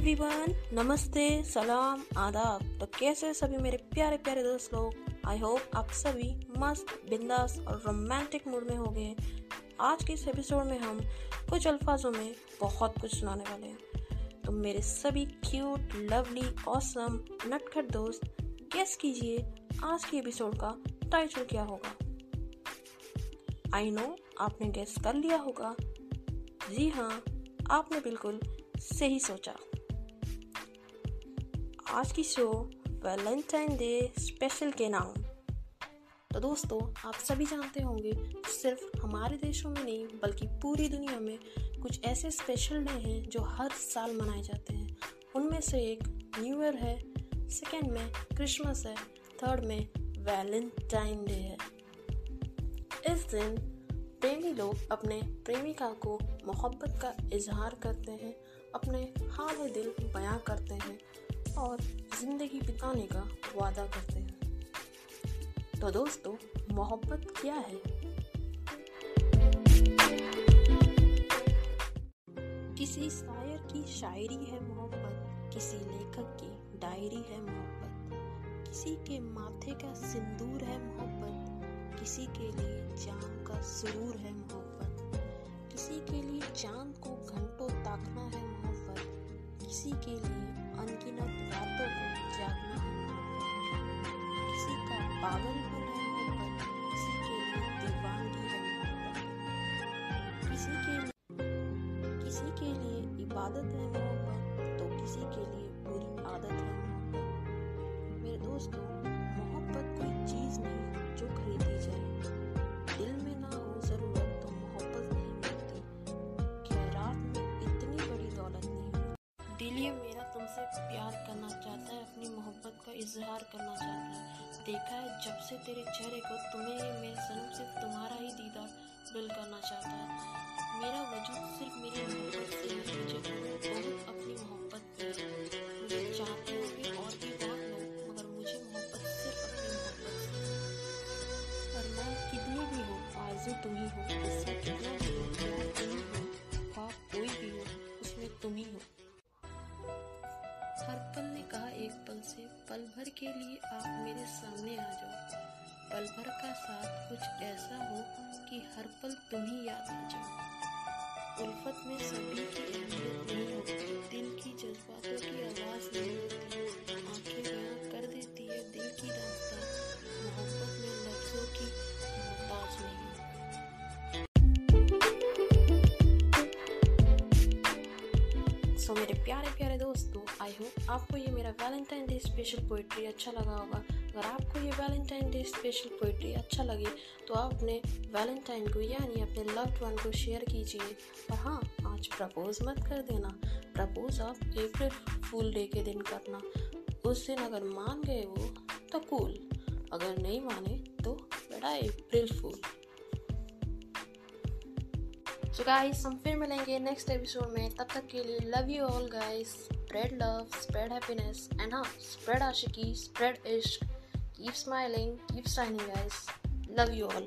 Everyone नमस्ते, सलाम, आदाब। तो कैसे सभी मेरे प्यारे प्यारे दोस्त लोग? आई होप आप सभी मस्त, बिंदास और रोमांटिक मूड में हो गए आज के इस एपिसोड में हम कुछ अल्फाजों में बहुत कुछ सुनाने वाले हैं। तो मेरे सभी क्यूट लवली ऑसम नटखट दोस्त गेस कीजिए आज के एपिसोड का टाइटल क्या होगा? आई नो आपने गेस कर लिया होगा। जी हाँ आपने बिल्कुल सही सोचा। आज की शो वैलेंटाइन डे स्पेशल के नाम। तो दोस्तों, आप सभी जानते होंगे, सिर्फ़ हमारे देशों में नहीं, बल्कि पूरी दुनिया में कुछ ऐसे स्पेशल डे हैं जो हर साल मनाए जाते हैं। उनमें से एक न्यू ईयर है सेकेंड में क्रिसमस है थर्ड में वैलेंटाइन डे है। इस दिन प्रेमी लोग अपने प्रेमिका को मोहब्बत का इजहार करते हैं, अपने हाल दिल बयां करते हैं। और ज़िंदगी बिताने का वादा करते हैं। तो दोस्तों, मोहब्बत क्या है? किसी शायर की शायरी है मोहब्बत, किसी लेखक की डायरी है मोहब्बत, किसी के माथे का सिंदूर है मोहब्बत, किसी के लिए जान का सुरूर है मोहब्बत, किसी के लिए चाँद को घंटों ताकना है मोहब्बत, किसी के लिए अनगिनत का पागलपन है मोहब्बत किसी के लिए दीवानगी है किसी के लिए, किसी के लिए इबादत है मोहब्बत तो किसी के लिए बुरी आदत है मोहब्बत मेरे दोस्तों, मोहब्बत कोई चीज़ नहीं जो खरीदी जाए। दिल में ना हो ज़रूरत तो मोहब्बत नहीं मिलती। खैरात में इतनी बड़ी दौलत नहीं दिलिए मेरा तुमसे प्यार करना चाहता है, अपनी मोहब्बत का इजहार करना चाहता है। देखा है, जब से तेरे चेहरे को तुम्हें मेरे जन्म से तुम्हारा ही दीदार दिल करना चाहता है। मेरा वजूद सिर्फ़ मेरी मोहब्बत से है बहुत अपनी मोहब्बत मुझे चाहते होंगे और भी बहुत लोग, मगर मुझे मोहब्बत सिर्फ़ अपनी मोहब्बत से और मैं कितनी भी हो ही हो, इससे कितना से पल भर के लिए आप मेरे सामने आ जाओ। पल भर का साथ कुछ ऐसा हो कि हर पल तुम ही याद आ जाओ। उल्फत में सभी की दिल की सो मेरे प्यारे प्यारे दोस्तों आई होप आपको ये मेरा वैलेंटाइन डे स्पेशल पोइट्री अच्छा लगा होगा। अगर आपको ये वैलेंटाइन डे स्पेशल पोइट्री अच्छा लगे तो आप अपने वैलेंटाइन को, यानी अपने लव्ड वन को शेयर कीजिए। और हाँ आज प्रपोज मत कर देना। प्रपोज आप अप्रैल फूल डे के दिन करना। उस दिन अगर मान गए वो तो कूल अगर नहीं माने तो बड़ा अप्रैल फूल सो गाइस हम फिर मिलेंगे नेक्स्ट एपिसोड में। तब तक के लिए love you all guys spread love spread happiness and हाँ स्प्रेड आशिकी स्प्रेड इश्क। Keep smiling keep shining guys love you all